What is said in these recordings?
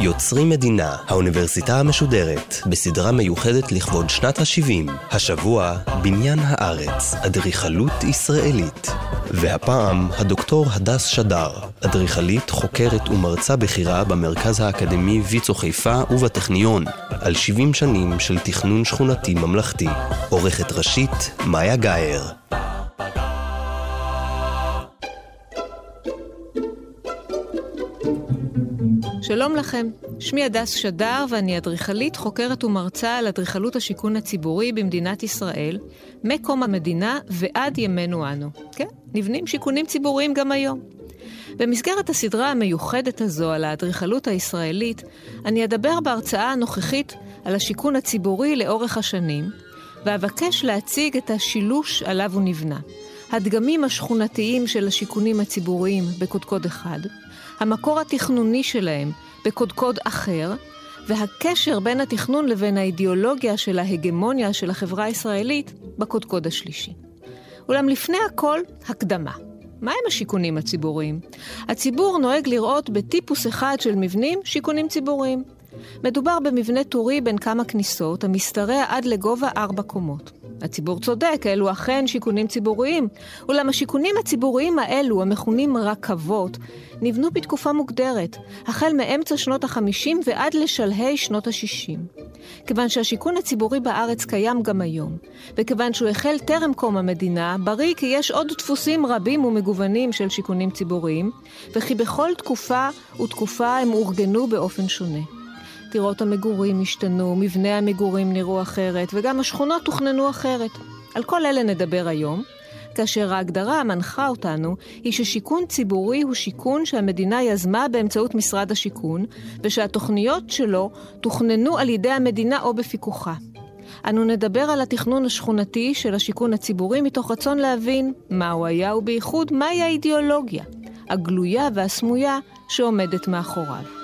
יוצרים מדינה, האוניברסיטה המשודרת, בסדרה מיוחדת לכבוד שנת ה-70. השבוע, בניין הארץ, אדריכלות ישראלית. והפעם, הדוקטור הדס שדר, אדריכלית, חוקרת ומרצה בכירה במרכז האקדמי ויצו חיפה ובטכניון, על 70 שנים של תכנון שכונתי ממלכתי. עורכת ראשית, מאיה גאייר. שלום לכם, שמי הדס שדר ואני אדריכלית, חוקרת ומרצה על אדריכלות השיכון הציבורי במדינת ישראל, מקום המדינה ועד ימינו אנו. כן, נבנים שיכונים ציבוריים גם היום. במסגרת הסדרה המיוחדת הזו על האדריכלות הישראלית, אני אדבר בהרצאה הנוכחית על השיכון הציבורי לאורך השנים, ואבקש להציג את השילוש עליו הוא נבנה. הדגמים השכונתיים של השיכונים הציבוריים בקודקוד אחד, המקור התכנוני שלהם בקודקוד אחר, והקשר בין התכנון לבין האידיאולוגיה של ההגמוניה של החברה הישראלית בקודקוד השלישי. אולם לפני הכל, הקדמה. מהם השיכונים הציבוריים? הציבור נוהג לראות בטיפוס אחד של מבנים שיכונים ציבוריים. מדובר במבנה טורי בין כמה כניסות, המשתרע עד לגובה ארבע קומות. הציבור צודק, אלו אכן שיכונים ציבוריים. אולם השיכונים הציבוריים האלו, המכונים רכבות, נבנו בתקופה מוגדרת, החל מאמצע שנות ה-50 ועד לשלהי שנות ה-60. כיוון שהשיכון הציבורי בארץ קיים גם היום, וכיוון שהוא החל טרם קום המדינה, בריא כי יש עוד דפוסים רבים ומגוונים של שיכונים ציבוריים, וכי בכל תקופה ותקופה הם אורגנו באופן שונה. דירות המגורים השתנו, מבנה המגורים נראו אחרת, וגם השכונות תוכננו אחרת. על כל אלה נדבר היום, כאשר ההגדרה המנחה אותנו היא ששיכון ציבורי הוא שיכון שהמדינה יזמה באמצעות משרד השיכון, ושהתוכניות שלו תוכננו על ידי המדינה או בפיקוחה. אנו נדבר על התכנון השכונתי של השיכון הציבורי מתוך רצון להבין מה הוא היה ובייחוד מהי האידיאולוגיה, הגלויה והסמויה שעומדת מאחוריו.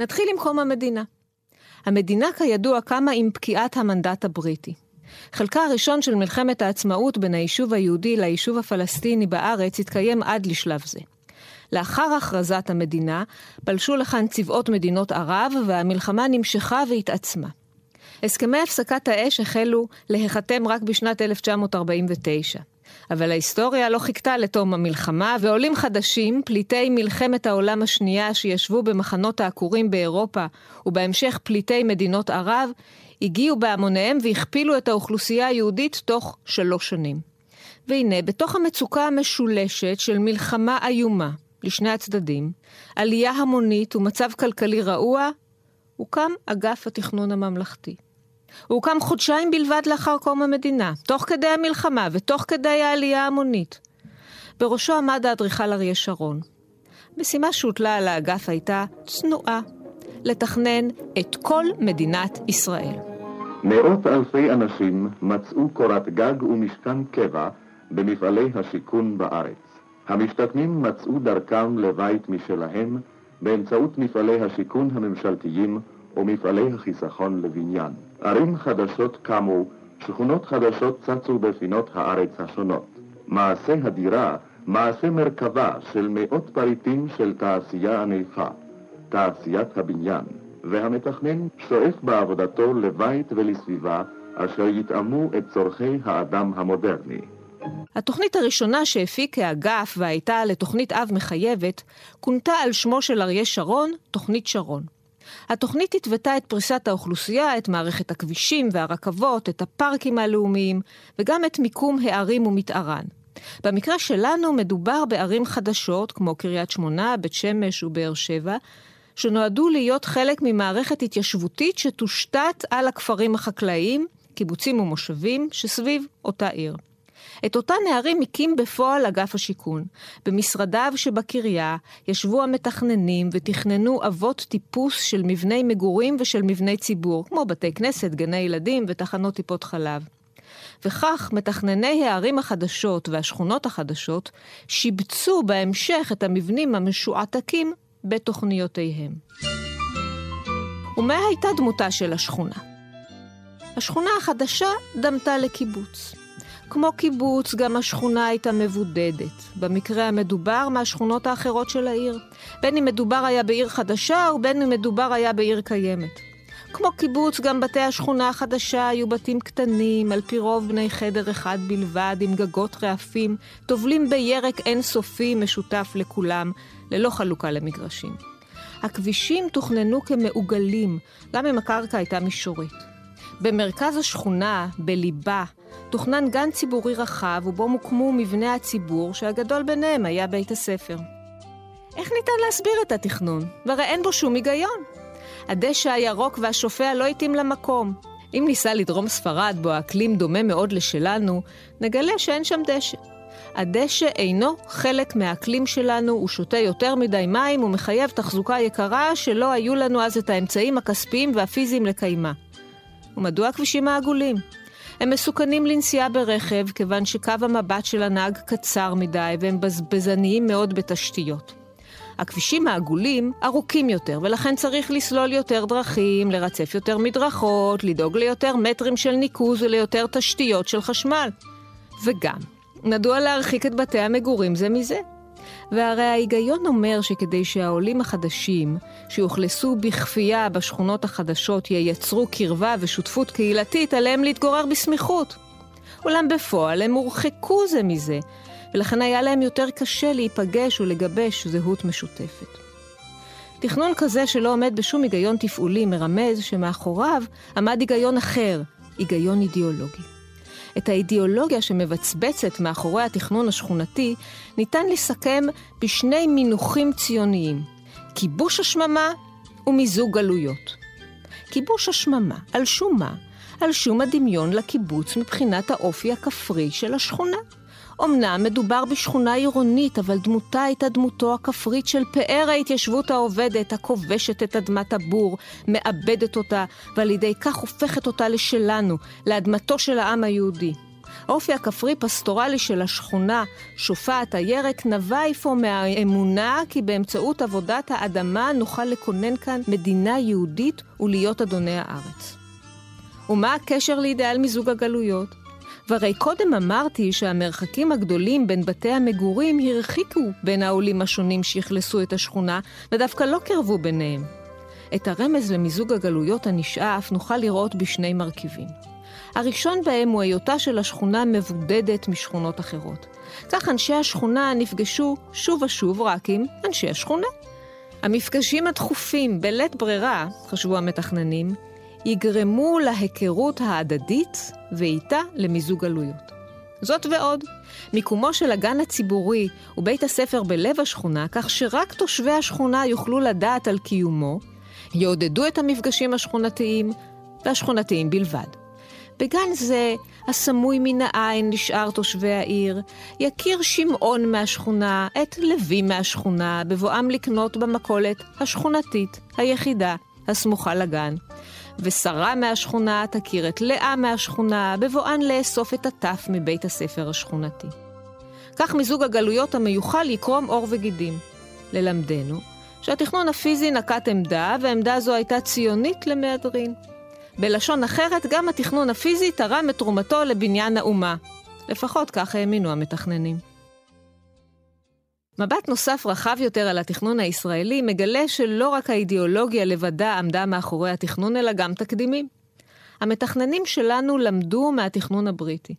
נתחיל עם קום המדינה. המדינה כידוע קמה עם פקיעת המנדט הבריטי. חלקה הראשון של מלחמת העצמאות בין היישוב היהודי ליישוב הפלסטיני בארץ התקיים עד לשלב זה. לאחר הכרזת המדינה, פלשו לכאן צבאות מדינות ערב, והמלחמה נמשכה והתעצמה. הסכמי הפסקת האש החלו להיחתם רק בשנת 1949. אבל ההיסטוריה לא חיכתה לתום המלחמה, ועולים חדשים, פליטי מלחמת העולם השנייה שישבו במחנות העקורים באירופה, ובהמשך פליטי מדינות ערב, הגיעו בהמוניהם והכפילו את האוכלוסייה היהודית תוך שלוש שנים. והנה, בתוך המצוקה המשולשת של מלחמה איומה לשני הצדדים, עלייה המונית ומצב כלכלי רעוע, הוקם אגף התכנון הממלכתי. הוא הוקם חודשיים בלבד לאחר קום המדינה, תוך כדי המלחמה ותוך כדי העלייה ההמונית. בראשו עמד האדריכל אריה שרון. משימה שהוטלה על האגף הייתה צנועה, לתכנן את כל מדינת ישראל. מאות אלפי אנשים מצאו קורת גג ומשכן קבע במפעלי השיכון בארץ. המשתכנים מצאו דרכם לבית משלהם באמצעות מפעלי השיכון הממשלתיים ומפעלי החיסכון לבניין. ערים חדשות קמו, שכונות חדשות צצו בפינות הארץ השונות. מעשה הדירה, מעשה מרכבה של מאות פריטים של תעשייה ענפה, תעשיית הבניין, והמתכנן שואף בעבודתו לבית ולסביבה אשר יתאמו את צורכי האדם המודרני. התוכנית הראשונה שהפיק האגף והייתה לתוכנית אב מחייבת, כונתה על שמו של אריה שרון, תוכנית שרון. התוכנית התוותה את פריסת האוכלוסייה, את מערכת הכבישים והרכבות, את הפארקים הלאומיים, וגם את מיקום הערים ומתארן. במקרה שלנו מדובר בערים חדשות, כמו קריית שמונה, בית שמש ובאר שבע, שנועדו להיות חלק ממערכת התיישבותית שתושתת על הכפרים החקלאיים, קיבוצים ומושבים, שסביב אותה עיר. את אותן נערים הקים בפועל אגף השיכון. במשרדיו שבקריה ישבו המתכננים ותכננו אבות טיפוס של מבני מגורים ושל מבני ציבור, כמו בתי כנסת, גני ילדים ותחנות טיפות חלב. וכך מתכנני הערים החדשות והשכונות החדשות שיבצו בהמשך את המבנים המשועתקים בתוכניותיהם. ומה הייתה דמותה של השכונה? השכונה החדשה דמתה לקיבוץ. כמו קיבוץ, גם השכונה הייתה מבודדת. במקרה המדובר מהשכונות האחרות של העיר. בין אם מדובר היה בעיר חדשה, ובין אם מדובר היה בעיר קיימת. כמו קיבוץ, גם בתי השכונה החדשה היו בתים קטנים, על פי רוב בני חדר אחד בלבד, עם גגות רעפים, טובלים בירק אינסופי משותף לכולם, ללא חלוקה למגרשים. הכבישים תוכננו כמעוגלים, גם אם הקרקע הייתה מישורית. במרכז השכונה, בליבה, תוכנן גן ציבורי רחב, ובו מוקמו מבני הציבור, שהגדול ביניהם היה בית הספר. איך ניתן להסביר את התכנון? והרי אין בו שום היגיון. הדשא הירוק והשופע לא התאים למקום. אם ניסע לדרום ספרד, בו האקלים דומה מאוד לשלנו, נגלה שאין שם דשא. הדשא אינו חלק מהאקלים שלנו, הוא שותה יותר מדי מים ומחייב תחזוקה יקרה שלא היו לנו אז את האמצעים הכספיים והפיזיים לקיימה. ומדוע הכבישים העגולים? הם מסוכנים לנסיעה ברכב, כיוון שקו המבט של הנהג קצר מדי והם בזבזניים מאוד בתשתיות. הכבישים העגולים ארוכים יותר, ולכן צריך לסלול יותר דרכים, לרצף יותר מדרכות, לדאוג ליותר מטרים של ניקוז וליותר תשתיות של חשמל. וגם, מדוע להרחיק את בתי המגורים זה מזה? והרי ההיגיון אומר שכדי שהעולים החדשים, שיאוכלסו בכפייה בשכונות החדשות, ייצרו קרבה ושותפות קהילתית, עליהם להתגורר בסמיכות. אולם בפועל הם הורחקו זה מזה, ולכן היה להם יותר קשה להיפגש ולגבש זהות משותפת. תכנון כזה שלא עומד בשום היגיון תפעולי מרמז שמאחוריו עמד היגיון אחר, היגיון אידיאולוגי. את האידיאולוגיה שמבצבצת מאחורי התכנון השכונתי ניתן לסכם בשני מינוחים ציוניים, כיבוש השממה ומיזוג גלויות. כיבוש השממה, על שום מה? על שום הדמיון לקיבוץ מבחינת האופי הכפרי של השכונה. אמנם מדובר בשכונה עירונית, אבל דמותה הייתה דמותו הכפרית של פאר ההתיישבות העובדת, הכובשת את אדמת הבור, מאבדת אותה, ועל ידי כך הופכת אותה לשלנו, לאדמתו של העם היהודי. האופי הכפרי פסטורלי של השכונה, שופעת הירק, נבע אפוא מהאמונה כי באמצעות עבודת האדמה נוכל לכונן כאן מדינה יהודית ולהיות אדוני הארץ. ומה הקשר לאידאל מיזוג הגלויות? והרי קודם אמרתי שהמרחקים הגדולים בין בתי המגורים הרחיקו בין העולים השונים שאכלסו את השכונה, ודווקא לא קרבו ביניהם. את הרמז למיזוג הגלויות הנשאף נוכל לראות בשני מרכיבים. הראשון בהם הוא היותה של השכונה מבודדת משכונות אחרות. כך אנשי השכונה נפגשו שוב ושוב רק עם אנשי השכונה. המפגשים הדחופים בלית ברירה, חשבו המתכננים, יגרמו להיכרות ההדדית ואיתה למיזוג עלויות. זאת ועוד, מיקומו של הגן הציבורי ובית הספר בלב השכונה, כך שרק תושבי השכונה יוכלו לדעת על קיומו, יעודדו את המפגשים השכונתיים, והשכונתיים בלבד. בגן זה, הסמוי מן העין לשאר תושבי העיר, יכיר שמעון מהשכונה את לוי מהשכונה, בבואם לקנות במכולת השכונתית, היחידה, הסמוכה לגן. ושרה מהשכונה תכיר את לאה מהשכונה, בבואן לאסוף את הטף מבית הספר השכונתי. כך מיזוג הגלויות המיוחל יקרום עור וגידים. ללמדנו שהתכנון הפיזי נקט עמדה, ועמדה זו הייתה ציונית למהדרין. בלשון אחרת, גם התכנון הפיזי תרם את תרומתו לבניין האומה. לפחות כך האמינו המתכננים. מבט נוסף רחב יותר על התכנון הישראלי מגלה שלא רק האידיאולוגיה לבדה עמדה מאחורי התכנון, אלא גם תקדימים. המתכננים שלנו למדו מהתכנון הבריטי.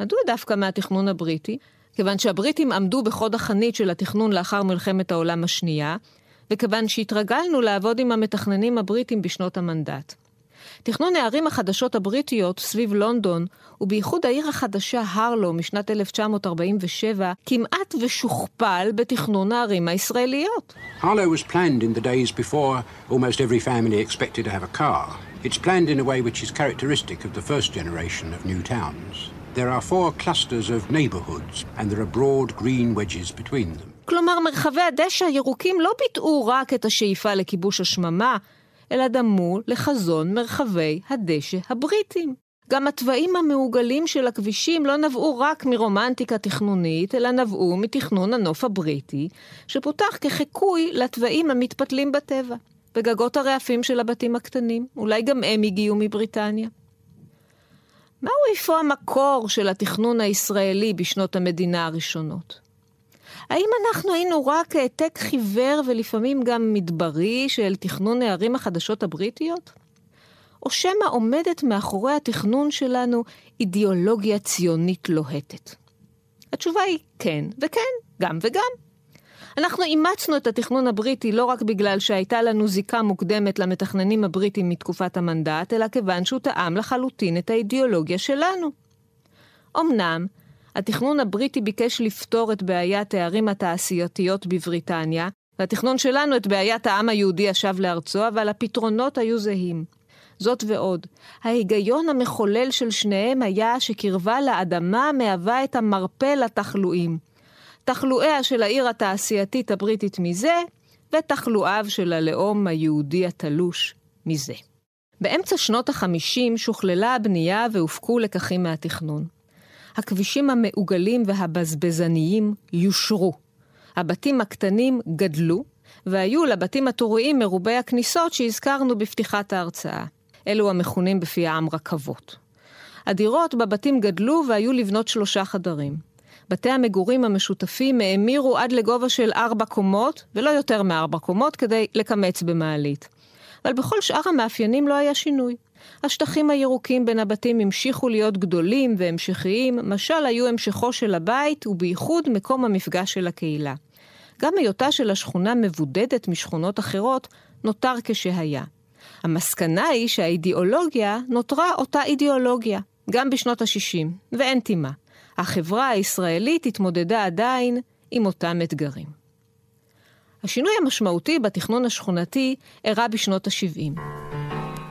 מדוע דווקא מהתכנון הבריטי? כיוון שהבריטים עמדו בחוד החנית של התכנון לאחר מלחמת העולם השנייה, וכיוון שהתרגלנו לעבוד עם המתכננים הבריטים בשנות המנדט. תכנון הערים החדשות הבריטיות סביב לונדון, ובייחוד העיר החדשה הרלו משנת 1947, כמעט ושוכפל בתכנון הערים הישראליות. Harlow was planned in the days before almost every family expected to have a car. It's planned in a way which is characteristic of the first generation of new towns. There are four clusters of neighborhoods, and there are broad green wedges between them. כלומר, מרחבי הדשא הירוקים לא ביטאו רק את השאיפה לכיבוש השממה, אלא דמו לחזון מרחבי הדשא הבריטים. גם התוואים המעוגלים של הכבישים לא נבעו רק מרומנטיקה תכנונית, אלא נבעו מתכנון הנוף הבריטי, שפותח כחיקוי לתוואים המתפתלים בטבע. וגגות הרעפים של הבתים הקטנים, אולי גם הם הגיעו מבריטניה. מהו איפה המקור של התכנון הישראלי בשנות המדינה הראשונות? האם אנחנו היינו רק העתק חיוור ולפעמים גם מדברי של תכנון הערים החדשות הבריטיות? או שמא עומדת מאחורי התכנון שלנו אידיאולוגיה ציונית לוהטת? התשובה היא כן וכן, גם וגם. אנחנו אימצנו את התכנון הבריטי לא רק בגלל שהייתה לנו זיקה מוקדמת למתכננים הבריטים מתקופת המנדט, אלא כיוון שהוא טעם לחלוטין את האידיאולוגיה שלנו. אמנם, התכנון הבריטי ביקש לפתור את בעיית הערים התעשייתיות בבריטניה, והתכנון שלנו את בעיית העם היהודי השב לארצו, אבל הפתרונות היו זהים. זאת ועוד, ההיגיון המחולל של שניהם היה שקרבה לאדמה מהווה את המרפא לתחלואים. תחלואיה של העיר התעשייתית הבריטית מזה, ותחלואיו של הלאום היהודי התלוש מזה. באמצע שנות החמישים שוכללה הבנייה והופקו לקחים מהתכנון. הכבישים המעוגלים והבזבזניים יושרו. הבתים הקטנים גדלו, והיו לבתים הטוריים מרובי הכניסות שהזכרנו בפתיחת ההרצאה. אלו המכונים בפי העם רכבות. הדירות בבתים גדלו והיו לבנות שלושה חדרים. בתי המגורים המשותפים האמירו עד לגובה של ארבע קומות, ולא יותר מארבע קומות, כדי לקמץ במעלית. אבל בכל שאר המאפיינים לא היה שינוי. השטחים הירוקים בין הבתים המשיכו להיות גדולים והמשכיים, משל היו המשכו של הבית, ובייחוד מקום המפגש של הקהילה. גם היותה של השכונה מבודדת משכונות אחרות, נותר כשהיה. המסקנה היא שהאידיאולוגיה נותרה אותה אידיאולוגיה, גם בשנות ה-60, ואין טימה. החברה הישראלית התמודדה עדיין עם אותם אתגרים. השינוי המשמעותי בתכנון השכונתי אירע בשנות ה-70.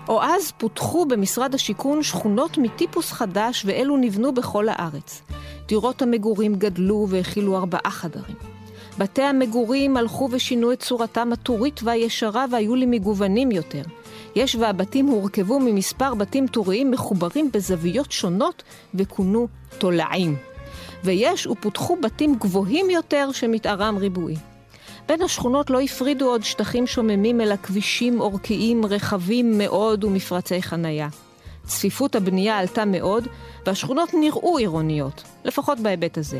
או אז פותחו במשרד השיכון שכונות מטיפוס חדש ואלו נבנו בכל הארץ. דירות המגורים גדלו והכילו ארבעה חדרים. בתי המגורים הלכו ושינו את צורתם הטורית והישרה והיו למגוונים יותר. יש והבתים הורכבו ממספר בתים טוריים מחוברים בזוויות שונות וכונו תולעים. ויש ופותחו בתים גבוהים יותר שמתארם ריבועי. בין השכונות לא הפרידו עוד שטחים שוממים אלא כבישים אורכיים רחבים מאוד ומפרצי חנייה. צפיפות הבנייה עלתה מאוד, והשכונות נראו עירוניות, לפחות בהיבט הזה.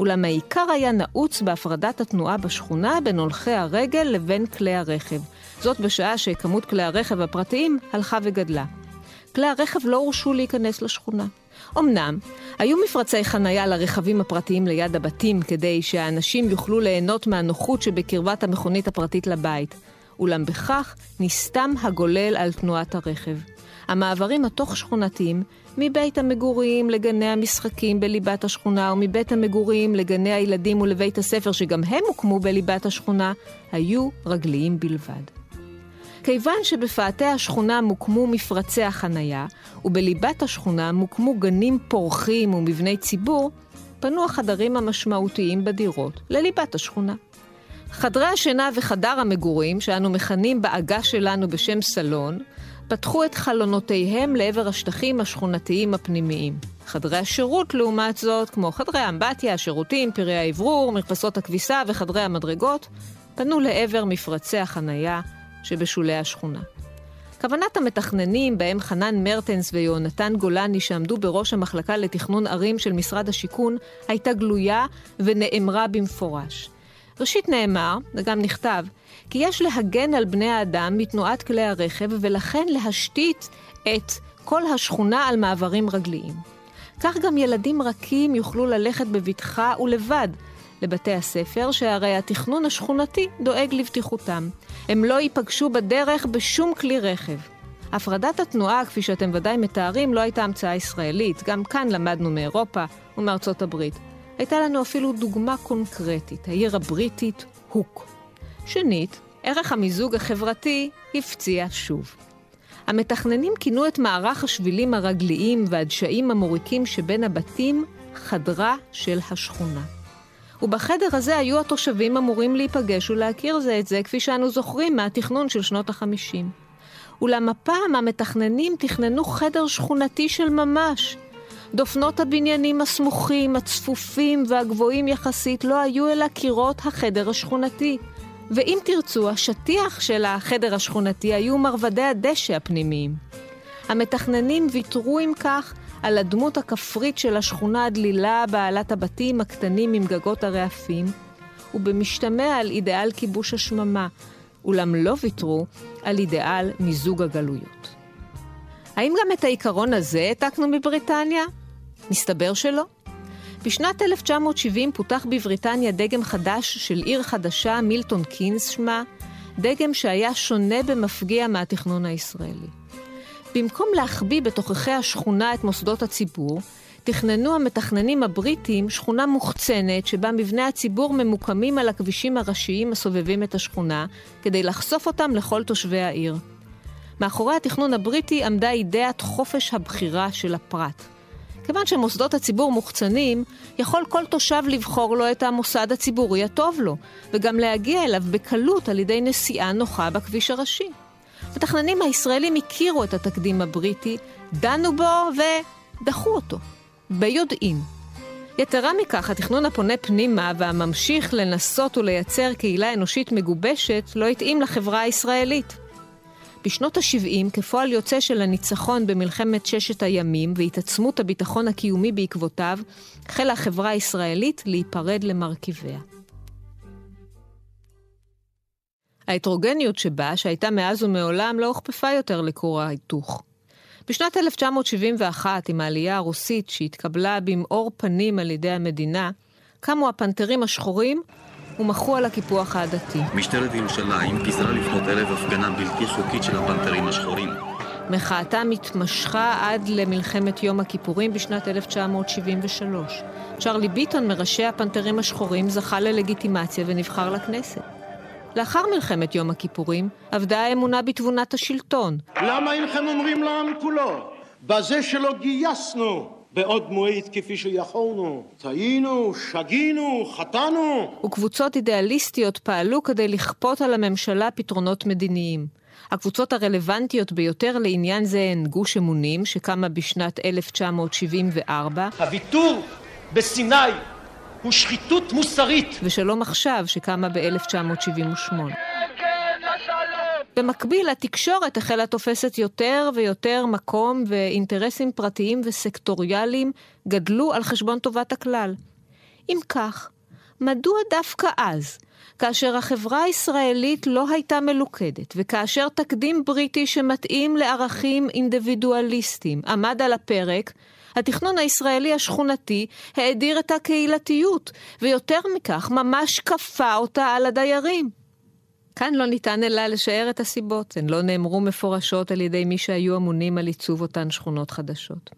אולם העיקר היה נעוץ בהפרדת התנועה בשכונה בין הולכי הרגל לבין כלי הרכב. זאת בשעה שכמות כלי הרכב הפרטיים הלכה וגדלה. כלי הרכב לא הורשו להיכנס לשכונה. אמנם, היו מפרצי חנייה לרכבים הפרטיים ליד הבתים כדי שהאנשים יוכלו ליהנות מהנוחות שבקרבת המכונית הפרטית לבית, אולם בכך נסתם הגולל על תנועת הרכב. המעברים התוך-שכונתיים, מבית המגורים לגני המשחקים בליבת השכונה, ומבית המגורים לגני הילדים ולבית הספר, שגם הם הוקמו בליבת השכונה, היו רגליים בלבד. כיוון שבפאתי השכונה מוקמו מפרצי החנייה, ובליבת השכונה מוקמו גנים פורחים ומבני ציבור, פנו החדרים המשמעותיים בדירות לליבת השכונה. חדרי השינה וחדר המגורים, שאנו מכנים בעגה שלנו בשם סלון, פתחו את חלונותיהם לעבר השטחים השכונתיים הפנימיים. חדרי השירות, לעומת זאת, כמו חדרי האמבטיה, השירותים, פראי האוורור, מרפסות הכביסה וחדרי המדרגות, פנו לעבר מפרצי החנייה שבשולי השכונה. כוונת המתכננים, בהם חנן מרטנס ויהונתן גולני, שעמדו בראש המחלקה לתכנון ערים של משרד השיכון, הייתה גלויה ונאמרה במפורש. ראשית נאמר, וגם נכתב, כי יש להגן על בני האדם מתנועת כלי הרכב, ולכן להשתית את כל השכונה על מעברים רגליים. כך גם ילדים רכים יוכלו ללכת בבטחה ולבד לבתי הספר, שהרי התכנון השכונתי דואג לבטיחותם. הם לא ייפגשו בדרך בשום כלי רכב. הפרדת התנועה, כפי שאתם ודאי מתארים, לא הייתה המצאה ישראלית. גם כאן למדנו מאירופה ומארצות הברית. הייתה לנו אפילו דוגמה קונקרטית, העיר הבריטית הוק. שנית, ערך המיזוג החברתי הפציע שוב. המתכננים כינו את מערך השבילים הרגליים והדשאים המוריקים שבין הבתים חדרה של השכונה. ובחדר הזה היו התושבים אמורים להיפגש ולהכיר זה את זה, כפי שאנו זוכרים מהתכנון של שנות החמישים. אולם הפעם המתכננים תכננו חדר שכונתי של ממש. דופנות הבניינים הסמוכים, הצפופים והגבוהים יחסית לא היו אלא קירות החדר השכונתי. ואם תרצו, השטיח של החדר השכונתי היו מרבדי הדשא הפנימיים. המתכננים ויתרו אם כך על הדמות הכפרית של השכונה הדלילה בעלת הבתים הקטנים עם גגות הרעפים, ובמשתמע על אידיאל כיבוש השממה, אולם לא ויתרו על אידיאל מיזוג הגלויות. האם גם את העיקרון הזה העתקנו מבריטניה? מסתבר שלא. בשנת 1970 פותח בבריטניה דגם חדש של עיר חדשה, מילטון קינס שמה, דגם שהיה שונה במפגיע מהתכנון הישראלי. במקום להחביא בתוככי השכונה את מוסדות הציבור, תכננו המתכננים הבריטים שכונה מוחצנת שבה מבני הציבור ממוקמים על הכבישים הראשיים הסובבים את השכונה, כדי לחשוף אותם לכל תושבי העיר. מאחורי התכנון הבריטי עמדה אידאת חופש הבחירה של הפרט. כיוון שמוסדות הציבור מוחצנים, יכול כל תושב לבחור לו את המוסד הציבורי הטוב לו, וגם להגיע אליו בקלות על ידי נסיעה נוחה בכביש הראשי. המתכננים הישראלים הכירו את התקדים הבריטי, דנו בו ודחו אותו. ביודעין. יתרה מכך, התכנון הפונה פנימה והממשיך לנסות ולייצר קהילה אנושית מגובשת לא התאים לחברה הישראלית. בשנות ה-70, כפועל יוצא של הניצחון במלחמת ששת הימים והתעצמות הביטחון הקיומי בעקבותיו, החלה החברה הישראלית להיפרד למרכיביה. ההטרוגניות שבה, שהייתה מאז ומעולם, לא הוכפפה יותר לכור ההיתוך. בשנת 1971, עם העלייה הרוסית שהתקבלה במאור פנים על ידי המדינה, קמו הפנתרים השחורים ומחו על הקיפוח העדתי. משטרת ירושלים פיזרה לפנות ערב הפגנה בלתי חוקית של הפנתרים השחורים. מחאתם התמשכה עד למלחמת יום הכיפורים בשנת 1973. צ'רלי ביטון, מראשי הפנתרים השחורים, זכה ללגיטימציה ונבחר לכנסת. לאחר מלחמת יום הכיפורים, אבדה האמונה בתבונת השלטון. למה אינכם אומרים לעם כולו? בזה שלא גייסנו בעוד מועד כפי שיכולנו. טעינו, שגינו, חטאנו. וקבוצות אידיאליסטיות פעלו כדי לכפות על הממשלה פתרונות מדיניים. הקבוצות הרלוונטיות ביותר לעניין זה הן גוש אמונים, שקמה בשנת 1974. הוויתור בסיני הוא שחיתות מוסרית. ושלום עכשיו, שקמה ב-1978. במקביל, התקשורת החלה תופסת יותר ויותר מקום ואינטרסים פרטיים וסקטוריאליים גדלו על חשבון טובת הכלל. אם כך, מדוע דווקא אז, כאשר החברה הישראלית לא הייתה מלוכדת, וכאשר תקדים בריטי שמתאים לערכים אינדיבידואליסטיים עמד על הפרק, התכנון הישראלי השכונתי האדיר את הקהילתיות, ויותר מכך, ממש כפה אותה על הדיירים. כאן לא ניתן אלא לשער את הסיבות, הן לא נאמרו מפורשות על ידי מי שהיו אמונים על עיצוב אותן שכונות חדשות.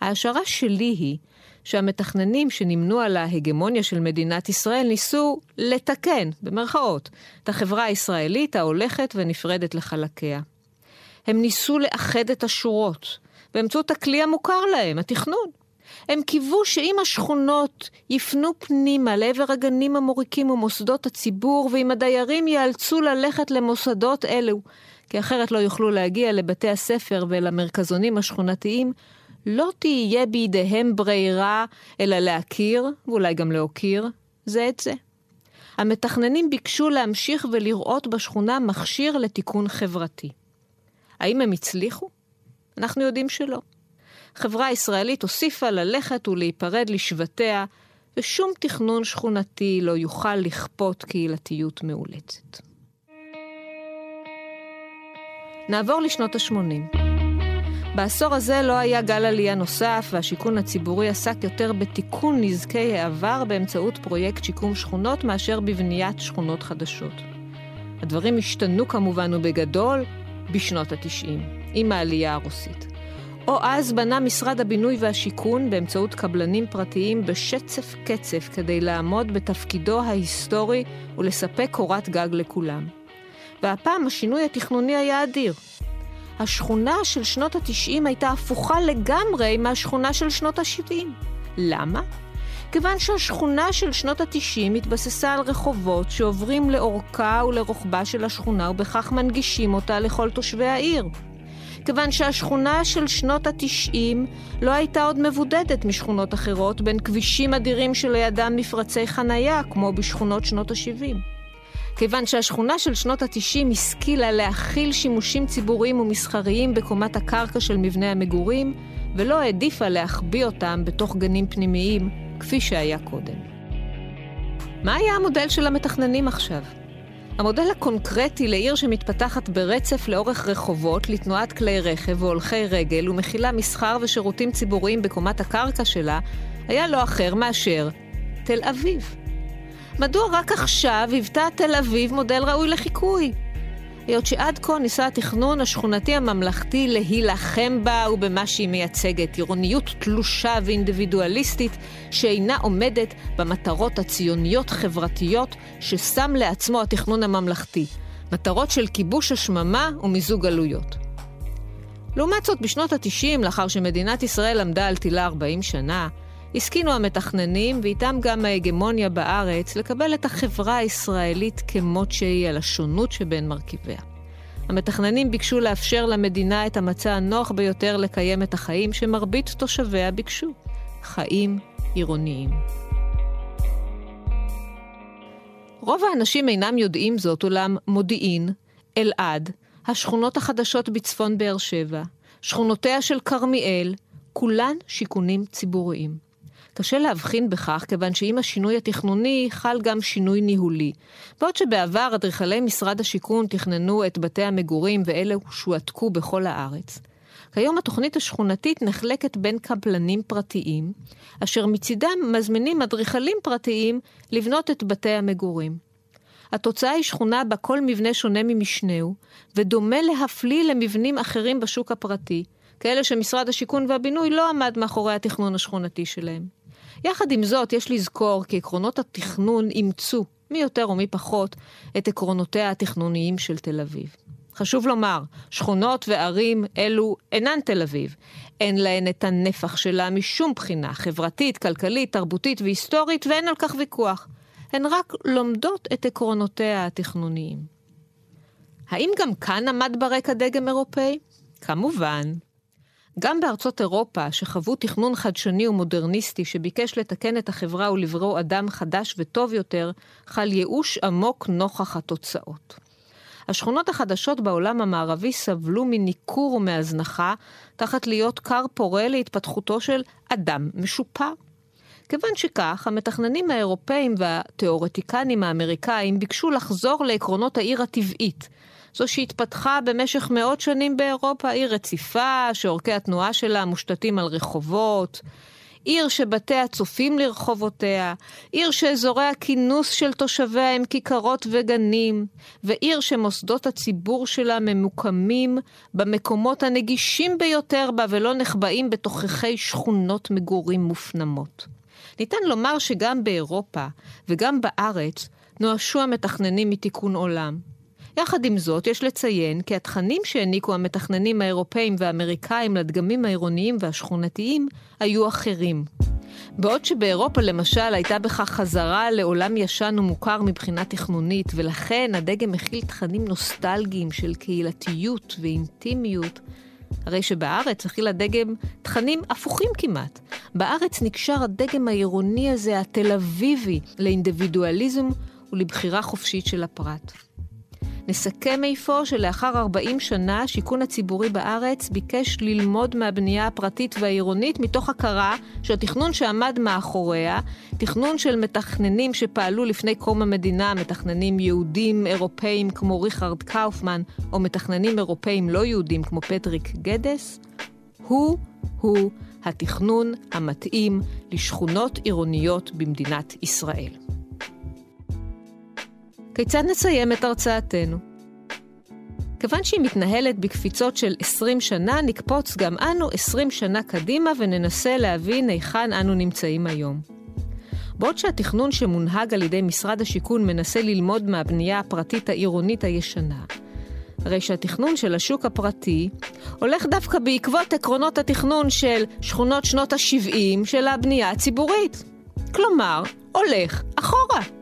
ההשערה שלי היא שהמתכננים שנמנו על ההגמוניה של מדינת ישראל ניסו לתקן, במרכאות, את החברה הישראלית ההולכת ונפרדת לחלקיה. הם ניסו לאחד את השורות באמצעות הכלי המוכר להם, התכנון. הם קיוו שאם השכונות יפנו פנימה לעבר הגנים המוריקים ומוסדות הציבור, ואם הדיירים ייאלצו ללכת למוסדות אלו, כי אחרת לא יוכלו להגיע לבתי הספר ולמרכזונים השכונתיים, לא תהיה בידיהם ברירה אלא להכיר, ואולי גם להוקיר, זה את זה. המתכננים ביקשו להמשיך ולראות בשכונה מכשיר לתיקון חברתי. האם הם הצליחו? אנחנו יודעים שלא. חברה ישראלית הוסיפה ללכת ולהיפרד לשבטיה, ושום תכנון שכונתי לא יוכל לכפות קהילתיות מאולצת. נעבור לשנות ה-80. בעשור הזה לא היה גל עלייה נוסף, והשיכון הציבורי עסק יותר בתיקון נזקי העבר באמצעות פרויקט שיקום שכונות מאשר בבניית שכונות חדשות. הדברים השתנו כמובן ובגדול בשנות ה-90, עם העלייה הרוסית. או אז בנה משרד הבינוי והשיכון באמצעות קבלנים פרטיים בשצף קצף כדי לעמוד בתפקידו ההיסטורי ולספק קורת גג לכולם. והפעם השינוי התכנוני היה אדיר. השכונה של שנות ה-90 הייתה הפוכה לגמרי מהשכונה של שנות ה-70. למה? כיוון שהשכונה של שנות ה-90 התבססה על רחובות שעוברים לאורכה ולרוחבה של השכונה ובכך מנגישים אותה לכל תושבי העיר. כיוון שהשכונה של שנות התשעים לא הייתה עוד מבודדת משכונות אחרות בין כבישים אדירים שלידם מפרצי חנייה, כמו בשכונות שנות השבעים. כיוון שהשכונה של שנות ה-90 השכילה להכיל שימושים ציבוריים ומסחריים בקומת הקרקע של מבנה המגורים, ולא העדיפה להחביא אותם בתוך גנים פנימיים, כפי שהיה קודם. מה היה המודל של המתכננים עכשיו? המודל הקונקרטי לעיר שמתפתחת ברצף לאורך רחובות לתנועת כלי רכב והולכי רגל ומכילה מסחר ושירותים ציבוריים בקומת הקרקע שלה, היה לא אחר מאשר תל אביב. מדוע רק עכשיו היוותה תל אביב מודל ראוי לחיקוי? היות שעד כה ניסה התכנון השכונתי הממלכתי להילחם בה ובמה שהיא מייצגת, עירוניות תלושה ואינדיבידואליסטית שאינה עומדת במטרות הציוניות-חברתיות ששם לעצמו התכנון הממלכתי, מטרות של כיבוש השממה ומיזוג עלויות. לעומת זאת, בשנות ה-90, לאחר שמדינת ישראל עמדה על תילה 40 שנה, הסכינו המתכננים, ואיתם גם ההגמוניה בארץ, לקבל את החברה הישראלית כמות שהיא, על השונות שבין מרכיביה. המתכננים ביקשו לאפשר למדינה את המצע הנוח ביותר לקיים את החיים שמרבית תושביה ביקשו, חיים עירוניים. רוב האנשים אינם יודעים זאת, אולם מודיעין, אלעד, השכונות החדשות בצפון באר שבע, שכונותיה של כרמיאל, כולן שיכונים ציבוריים. קשה להבחין בכך, כיוון שעם השינוי התכנוני חל גם שינוי ניהולי. בעוד שבעבר אדריכלי משרד השיכון תכננו את בתי המגורים ואלה שועתקו בכל הארץ. כיום התוכנית השכונתית נחלקת בין קבלנים פרטיים, אשר מצידם מזמינים אדריכלים פרטיים לבנות את בתי המגורים. התוצאה היא שכונה בה כל מבנה שונה ממשנהו, ודומה להפליא למבנים אחרים בשוק הפרטי, כאלה שמשרד השיכון והבינוי לא עמד מאחורי התכנון השכונתי שלהם. יחד עם זאת, יש לזכור כי עקרונות התכנון אימצו, מי יותר ומי פחות, את עקרונותיה התכנוניים של תל אביב. חשוב לומר, שכונות וערים אלו אינן תל אביב. אין להן את הנפח שלה משום בחינה, חברתית, כלכלית, תרבותית והיסטורית, ואין על כך ויכוח. הן רק לומדות את עקרונותיה התכנוניים. האם גם כאן עמד ברקע דגם אירופאי? כמובן. גם בארצות אירופה, שחוו תכנון חדשני ומודרניסטי שביקש לתקן את החברה ולברוא אדם חדש וטוב יותר, חל ייאוש עמוק נוכח התוצאות. השכונות החדשות בעולם המערבי סבלו מניכור ומהזנחה, תחת להיות כר פורה להתפתחותו של אדם משופר. כיוון שכך, המתכננים האירופאים והתיאורטיקנים האמריקאים ביקשו לחזור לעקרונות העיר הטבעית, זו שהתפתחה במשך מאות שנים באירופה, עיר רציפה, שאורכי התנועה שלה מושתתים על רחובות, עיר שבתיה צופים לרחובותיה, עיר שאזורי הכינוס של תושביה הם כיכרות וגנים, ועיר שמוסדות הציבור שלה ממוקמים במקומות הנגישים ביותר בה ולא נחבאים בתוככי שכונות מגורים מופנמות. ניתן לומר שגם באירופה וגם בארץ נואשו המתכננים מתיקון עולם. יחד עם זאת, יש לציין כי התכנים שהעניקו המתכננים האירופאים והאמריקאים לדגמים העירוניים והשכונתיים היו אחרים. בעוד שבאירופה למשל הייתה בכך חזרה לעולם ישן ומוכר מבחינה תכנונית, ולכן הדגם מכיל תכנים נוסטלגיים של קהילתיות ואינטימיות, הרי שבארץ הכיל הדגם תכנים הפוכים כמעט. בארץ נקשר הדגם העירוני הזה, התל אביבי, לאינדיבידואליזם ולבחירה חופשית של הפרט. נסכם איפה שלאחר 40 שנה השיכון הציבורי בארץ ביקש ללמוד מהבנייה הפרטית והעירונית מתוך הכרה שהתכנון שעמד מאחוריה, תכנון של מתכננים שפעלו לפני קום המדינה, מתכננים יהודים אירופאים כמו ריכרד קאופמן, או מתכננים אירופאים לא יהודים כמו פטריק גדס, הוא-הוא התכנון המתאים לשכונות עירוניות במדינת ישראל. כיצד נסיים את הרצאתנו? כיוון שהיא מתנהלת בקפיצות של 20 שנה, נקפוץ גם אנו 20 שנה קדימה וננסה להבין היכן אנו נמצאים היום. בעוד שהתכנון שמונהג על ידי משרד השיכון מנסה ללמוד מהבנייה הפרטית העירונית הישנה, הרי שהתכנון של השוק הפרטי הולך דווקא בעקבות עקרונות התכנון של שכונות שנות ה-70 של הבנייה הציבורית. כלומר, הולך אחורה.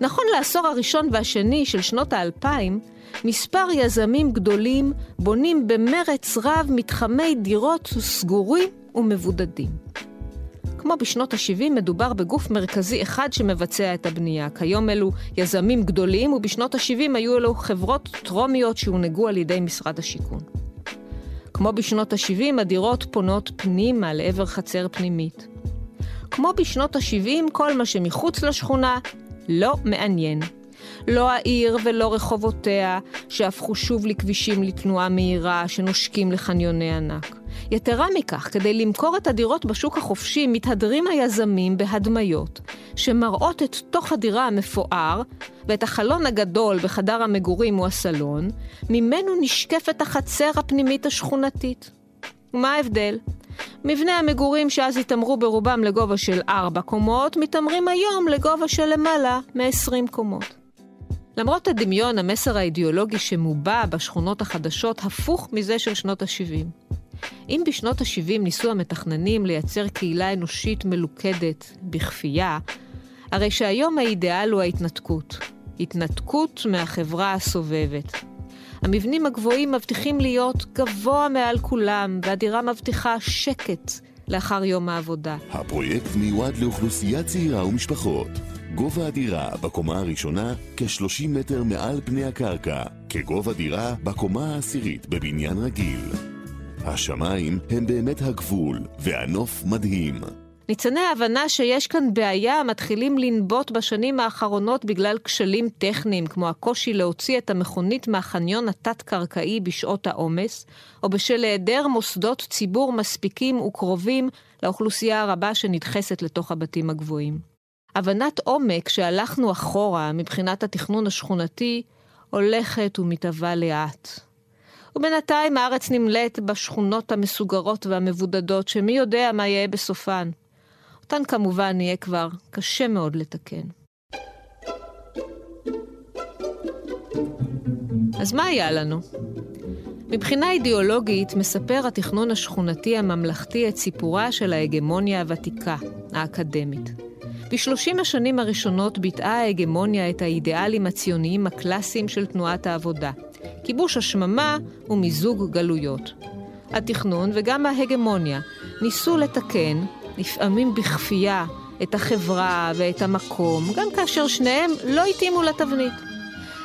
נכון לעשור הראשון והשני של שנות האלפיים, מספר יזמים גדולים בונים במרץ רב מתחמי דירות סגורים ומבודדים. כמו בשנות ה-70 מדובר בגוף מרכזי אחד שמבצע את הבנייה. כיום אלו יזמים גדולים, ובשנות ה-70 היו אלו חברות טרומיות שהונהגו על ידי משרד השיכון. כמו בשנות ה-70, הדירות פונות פנימה לעבר חצר פנימית. כמו בשנות ה-70, כל מה שמחוץ לשכונה לא מעניין. לא העיר ולא רחובותיה, שהפכו שוב לכבישים לתנועה מהירה, שנושקים לחניוני ענק. יתרה מכך, כדי למכור את הדירות בשוק החופשי, מתהדרים היזמים בהדמיות, שמראות את תוך הדירה המפואר, ואת החלון הגדול בחדר המגורים או הסלון, ממנו נשקפת החצר הפנימית השכונתית. ומה ההבדל? מבנה המגורים שאז התעמרו ברובם לגובה של ארבע קומות, מתעמרים היום לגובה של למעלה מ-20 קומות. למרות הדמיון, המסר האידיאולוגי שמובע בשכונות החדשות הפוך מזה של שנות ה-70. אם בשנות ה-70 ניסו המתכננים לייצר קהילה אנושית מלוכדת, בכפייה, הרי שהיום האידיאל הוא ההתנתקות. התנתקות מהחברה הסובבת. המבנים הגבוהים מבטיחים להיות גבוה מעל כולם, והדירה מבטיחה שקט לאחר יום העבודה. הפרויקט מיועד לאוכלוסייה צעירה ומשפחות. גובה הדירה בקומה הראשונה כ-30 מטר מעל פני הקרקע, כגובה דירה בקומה העשירית בבניין רגיל. השמיים הם באמת הגבול, והנוף מדהים. ניצני ההבנה שיש כאן בעיה מתחילים לנבוט בשנים האחרונות בגלל כשלים טכניים, כמו הקושי להוציא את המכונית מהחניון התת-קרקעי בשעות העומס, או בשל היעדר מוסדות ציבור מספיקים וקרובים לאוכלוסייה הרבה שנדחסת לתוך הבתים הגבוהים. הבנת עומק שהלכנו אחורה מבחינת התכנון השכונתי הולכת ומתהווה לאט. ובינתיים הארץ נמלאת בשכונות המסוגרות והמבודדות, שמי יודע מה יהיה בסופן. אותן כמובן יהיה כבר קשה מאוד לתקן. אז מה היה לנו? מבחינה אידיאולוגית מספר התכנון השכונתי הממלכתי את סיפורה של ההגמוניה הוותיקה, האקדמית. בשלושים השנים הראשונות ביטאה ההגמוניה את האידיאלים הציוניים הקלאסיים של תנועת העבודה. כיבוש השממה ומיזוג גלויות. התכנון וגם ההגמוניה ניסו לתקן, לפעמים בכפייה, את החברה ואת המקום, גם כאשר שניהם לא התאימו לתבנית.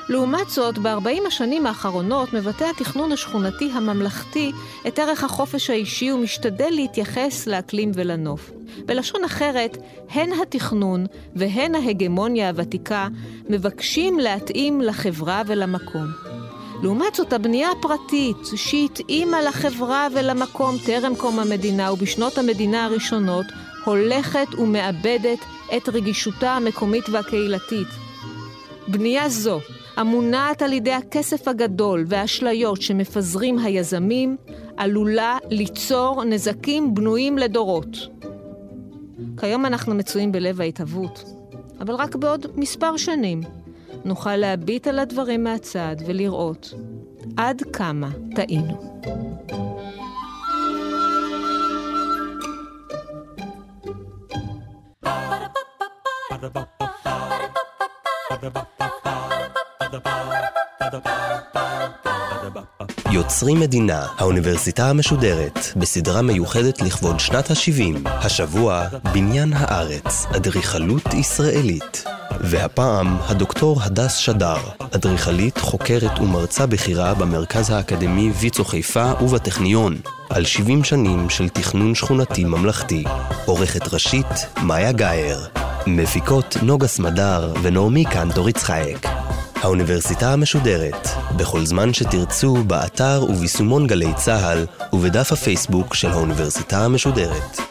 לעומת זאת, ב-40 השנים האחרונות מבטא התכנון השכונתי הממלכתי את ערך החופש האישי ומשתדל להתייחס לאקלים ולנוף. בלשון אחרת, הן התכנון והן ההגמוניה הוותיקה מבקשים להתאים לחברה ולמקום. לעומת זאת, הבנייה הפרטית, שהתאימה לחברה ולמקום טרם קום המדינה ובשנות המדינה הראשונות, הולכת ומאבדת את רגישותה המקומית והקהילתית. בנייה זו, המונעת על ידי הכסף הגדול והאשליות שמפזרים היזמים, עלולה ליצור נזקים בנויים לדורות. כיום אנחנו מצויים בלב ההתהוות, אבל רק בעוד מספר שנים נוכל להביט על הדברים מהצד ולראות עד כמה טעינו. יוצרים מדינה, האוניברסיטה המשודרת, בסדרה מיוחדת לכבוד שנת ה-70, השבוע בניין הארץ, אדריכלות ישראלית. והפעם הדוקטור הדס שדר, אדריכלית, חוקרת ומרצה בכירה במרכז האקדמי ויצו חיפה ובטכניון, על 70 שנים של תכנון שכונתי ממלכתי. עורכת ראשית, מאיה גאייר. מפיקות נוגה סמדר ונעמי קנטור יצחייק. האוניברסיטה המשודרת, בכל זמן שתרצו, באתר וביישומון גלי צה"ל ובדף הפייסבוק של האוניברסיטה המשודרת.